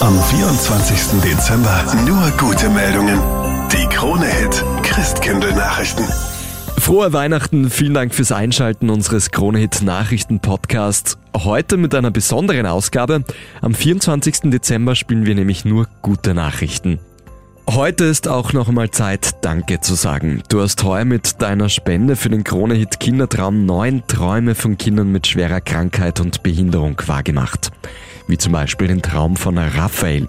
Am 24. Dezember nur gute Meldungen. Die Krone-Hit Christkindl-Nachrichten. Frohe Weihnachten, vielen Dank fürs Einschalten unseres Kronehit Nachrichten Podcasts. Heute mit einer besonderen Ausgabe. Am 24. Dezember spielen wir nämlich nur gute Nachrichten. Heute ist auch noch einmal Zeit, Danke zu sagen. Du hast heuer mit deiner Spende für den Kronehit Kindertraum neun Träume von Kindern mit schwerer Krankheit und Behinderung wahrgemacht. Wie zum Beispiel den Traum von Raphael.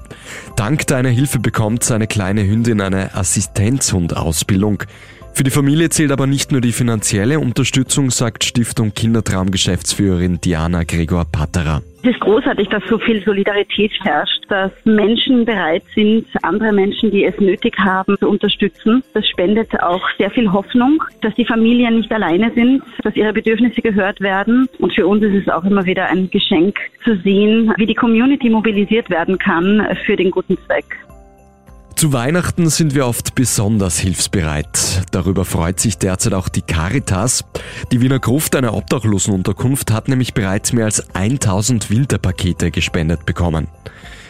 Dank deiner Hilfe bekommt seine kleine Hündin eine Assistenzhundausbildung. Für die Familie zählt aber nicht nur die finanzielle Unterstützung, sagt Stiftung Kindertraum Geschäftsführerin Diana Gregor Patterer. Es ist großartig, dass so viel Solidarität herrscht, dass Menschen bereit sind, andere Menschen, die es nötig haben, zu unterstützen. Das spendet auch sehr viel Hoffnung, dass die Familien nicht alleine sind, dass ihre Bedürfnisse gehört werden. Und für uns ist es auch immer wieder ein Geschenk zu sehen, wie die Community mobilisiert werden kann für den guten Zweck. Zu Weihnachten sind wir oft besonders hilfsbereit. Darüber freut sich derzeit auch die Caritas. Die Wiener Gruft, eine Obdachlosenunterkunft, hat nämlich bereits mehr als 1000 Winterpakete gespendet bekommen.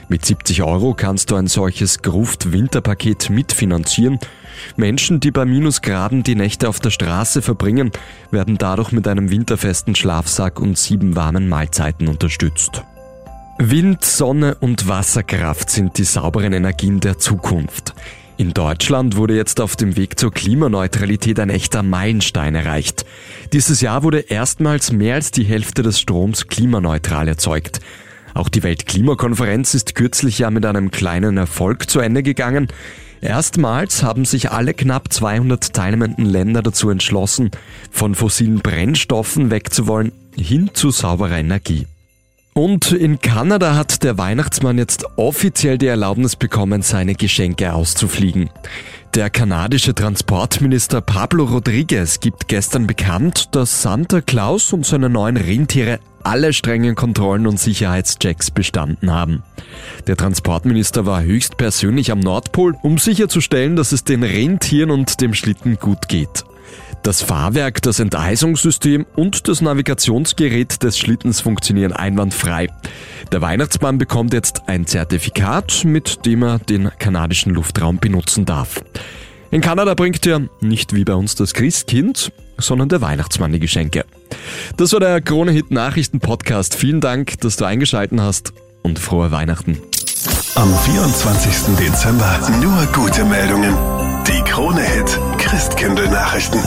Mit 70 Euro kannst du ein solches Gruft-Winterpaket mitfinanzieren. Menschen, die bei Minusgraden die Nächte auf der Straße verbringen, werden dadurch mit einem winterfesten Schlafsack und sieben warmen Mahlzeiten unterstützt. Wind, Sonne und Wasserkraft sind die sauberen Energien der Zukunft. In Deutschland wurde jetzt auf dem Weg zur Klimaneutralität ein echter Meilenstein erreicht. Dieses Jahr wurde erstmals mehr als die Hälfte des Stroms klimaneutral erzeugt. Auch die Weltklimakonferenz ist kürzlich ja mit einem kleinen Erfolg zu Ende gegangen. Erstmals haben sich alle knapp 200 teilnehmenden Länder dazu entschlossen, von fossilen Brennstoffen wegzuwollen hin zu sauberer Energie. Und in Kanada hat der Weihnachtsmann jetzt offiziell die Erlaubnis bekommen, seine Geschenke auszufliegen. Der kanadische Transportminister Pablo Rodriguez gibt gestern bekannt, dass Santa Claus und seine neuen Rentiere alle strengen Kontrollen und Sicherheitschecks bestanden haben. Der Transportminister war höchstpersönlich am Nordpol, um sicherzustellen, dass es den Rentieren und dem Schlitten gut geht. Das Fahrwerk, das Enteisungssystem und das Navigationsgerät des Schlittens funktionieren einwandfrei. Der Weihnachtsmann bekommt jetzt ein Zertifikat, mit dem er den kanadischen Luftraum benutzen darf. In Kanada bringt er nicht wie bei uns das Christkind, sondern der Weihnachtsmann die Geschenke. Das war der Krone Hit Nachrichten Podcast. Vielen Dank, dass du eingeschalten hast und frohe Weihnachten. Am 24. Dezember nur gute Meldungen. Die Krone Hit Christkindl Nachrichten.